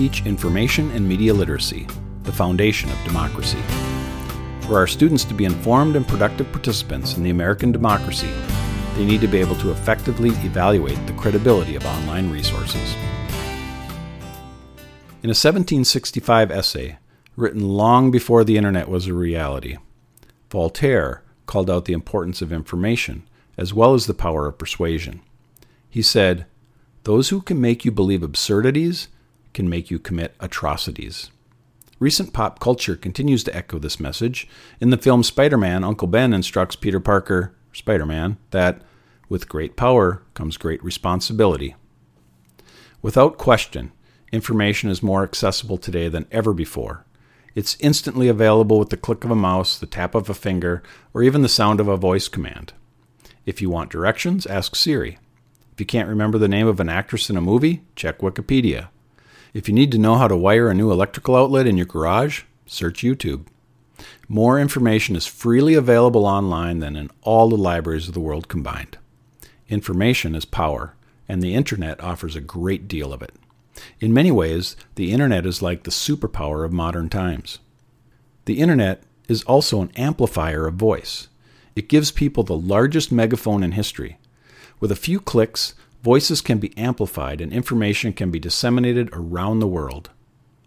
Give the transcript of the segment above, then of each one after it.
teach information and media literacy, the foundation of democracy. For our students to be informed and productive participants in the American democracy, they need to be able to effectively evaluate the credibility of online resources. In a 1765 essay, written long before the internet was a reality, Voltaire called out the importance of information as well as the power of persuasion. He said, Those who can make you believe absurdities can make you commit atrocities. Recent pop culture continues to echo this message. In the film Spider Man, Uncle Ben instructs Peter Parker, Spider Man, that with great power comes great responsibility. Without question, Information is more accessible today than ever before. It's instantly available with the click of a mouse, the tap of a finger, or even the sound of a voice command. If you want directions, ask Siri. If you can't remember the name of an actress in a movie, check Wikipedia. If you need to know how to wire a new electrical outlet in your garage, search YouTube. More information is freely available online than in all the libraries of the world combined. Information is power, and the internet offers a great deal of it. In many ways, the internet is like the superpower of modern times. The internet is also an amplifier of voice. It gives people the largest megaphone in history. With a few clicks, voices can be amplified and information can be disseminated around the world.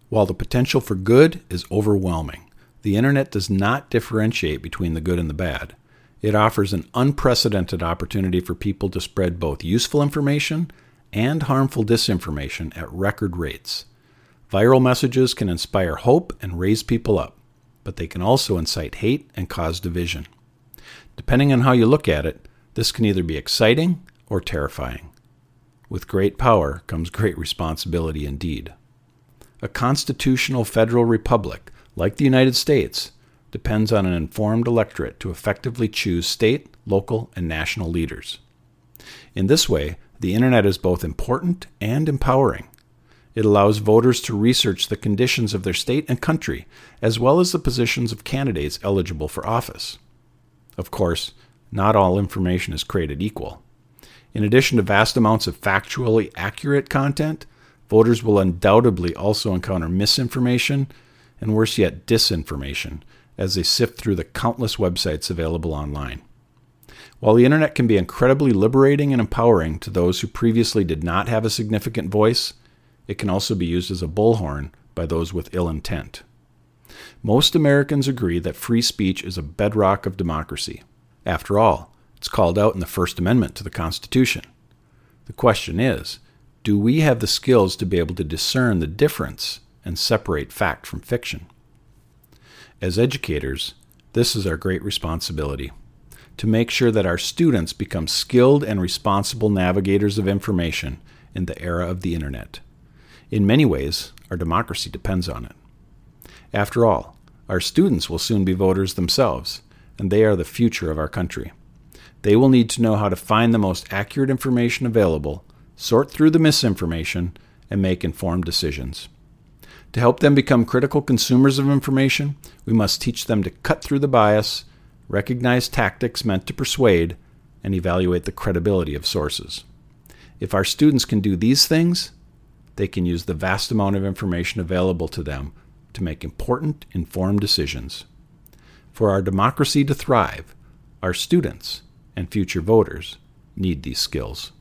While the potential for good is overwhelming, the internet does not differentiate between the good and the bad. It offers an unprecedented opportunity for people to spread both useful information and harmful disinformation at record rates. Viral messages can inspire hope and raise people up, but they can also incite hate and cause division. Depending on how you look at it, this can either be exciting or terrifying. With great power comes great responsibility indeed. A constitutional federal republic, like the United States, depends on an informed electorate to effectively choose state, local, and national leaders. In this way, the Internet is both important and empowering. It allows voters to research the conditions of their state and country, as well as the positions of candidates eligible for office. Of course, not all information is created equal. In addition to vast amounts of factually accurate content, voters will undoubtedly also encounter misinformation and, worse yet, disinformation as they sift through the countless websites available online. While the internet can be incredibly liberating and empowering to those who previously did not have a significant voice, it can also be used as a bullhorn by those with ill intent. Most Americans agree that free speech is a bedrock of democracy. After all, it's called out in the First Amendment to the Constitution. The question is do we have the skills to be able to discern the difference and separate fact from fiction? As educators, this is our great responsibility to make sure that our students become skilled and responsible navigators of information in the era of the Internet. In many ways, our democracy depends on it. After all, our students will soon be voters themselves, and they are the future of our country. They will need to know how to find the most accurate information available, sort through the misinformation, and make informed decisions. To help them become critical consumers of information, we must teach them to cut through the bias recognize tactics meant to persuade, and evaluate the credibility of sources. If our students can do these things, they can use the vast amount of information available to them to make important, informed decisions. For our democracy to thrive, our students and future voters need these skills.